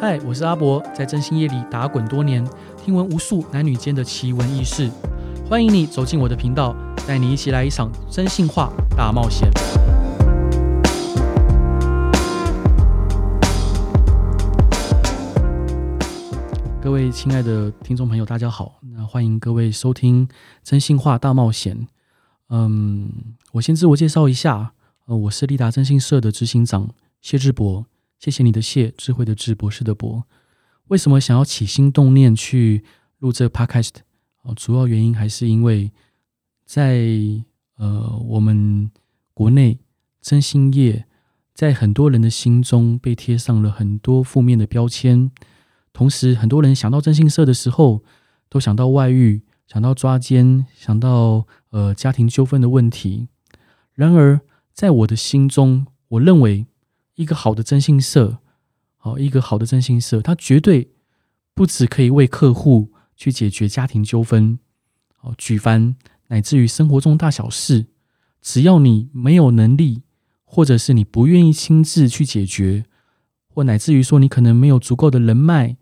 嗨，我是阿博，在真心夜里打滚多年，听闻无数男女间的奇闻异事。欢迎你走进我的频道，带你一起来一场真心话大冒险。各位亲爱的听众朋友，大家好，那欢迎各位收听真心话大冒险。嗯，我先自我介绍一下，呃，我是立达征信社的执行长谢志博。谢谢你的谢，智慧的智，博士的博。为什么想要起心动念去录这个 podcast？哦，主要原因还是因为在呃我们国内征信业，在很多人的心中被贴上了很多负面的标签。同时，很多人想到征信社的时候，都想到外遇，想到抓奸，想到呃家庭纠纷的问题。然而，在我的心中，我认为。一个好的征信社，好，一个好的征信社，它绝对不只可以为客户去解决家庭纠纷，好，举凡乃至于生活中大小事，只要你没有能力，或者是你不愿意亲自去解决，或乃至于说你可能没有足够的人脉、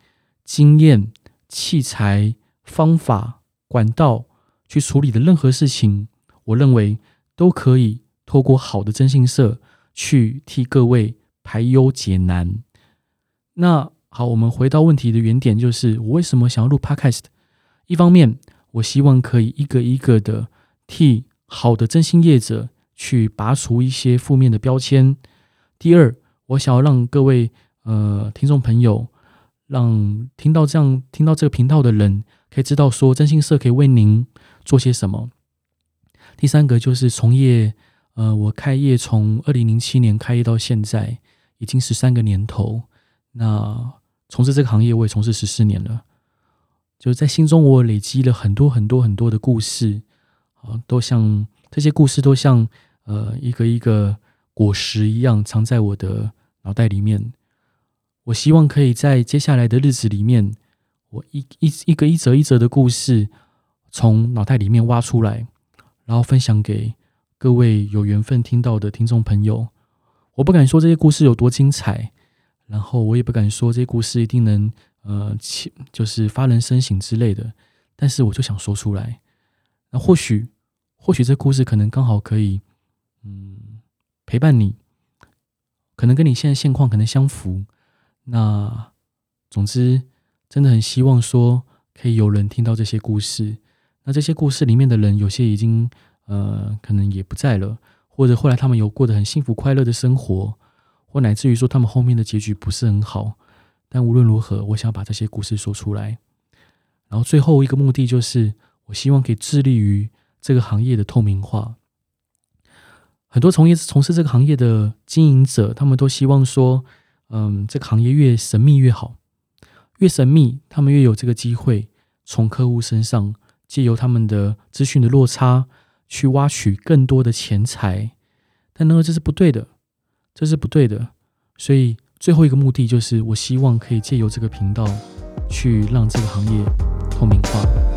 经验、器材、方法、管道去处理的任何事情，我认为都可以透过好的征信社去替各位。排忧解难。那好，我们回到问题的原点，就是我为什么想要录 Podcast？一方面，我希望可以一个一个的替好的真心业者去拔除一些负面的标签；第二，我想要让各位呃听众朋友，让听到这样听到这个频道的人，可以知道说真心社可以为您做些什么；第三个就是从业，呃，我开业从二零零七年开业到现在。已经十三个年头，那从事这个行业我也从事十四年了，就在心中我累积了很多很多很多的故事，啊，都像这些故事都像呃一个一个果实一样藏在我的脑袋里面。我希望可以在接下来的日子里面，我一一一个一则一则的故事从脑袋里面挖出来，然后分享给各位有缘分听到的听众朋友。我不敢说这些故事有多精彩，然后我也不敢说这些故事一定能呃起，就是发人深省之类的。但是我就想说出来，那或许或许这故事可能刚好可以嗯陪伴你，可能跟你现在现况可能相符。那总之真的很希望说可以有人听到这些故事。那这些故事里面的人有些已经呃可能也不在了。或者后来他们有过得很幸福快乐的生活，或乃至于说他们后面的结局不是很好，但无论如何，我想把这些故事说出来。然后最后一个目的就是，我希望可以致力于这个行业的透明化。很多从业从事这个行业的经营者，他们都希望说，嗯，这个行业越神秘越好，越神秘，他们越有这个机会从客户身上借由他们的资讯的落差。去挖取更多的钱财，但呢，这是不对的，这是不对的。所以最后一个目的就是，我希望可以借由这个频道，去让这个行业透明化。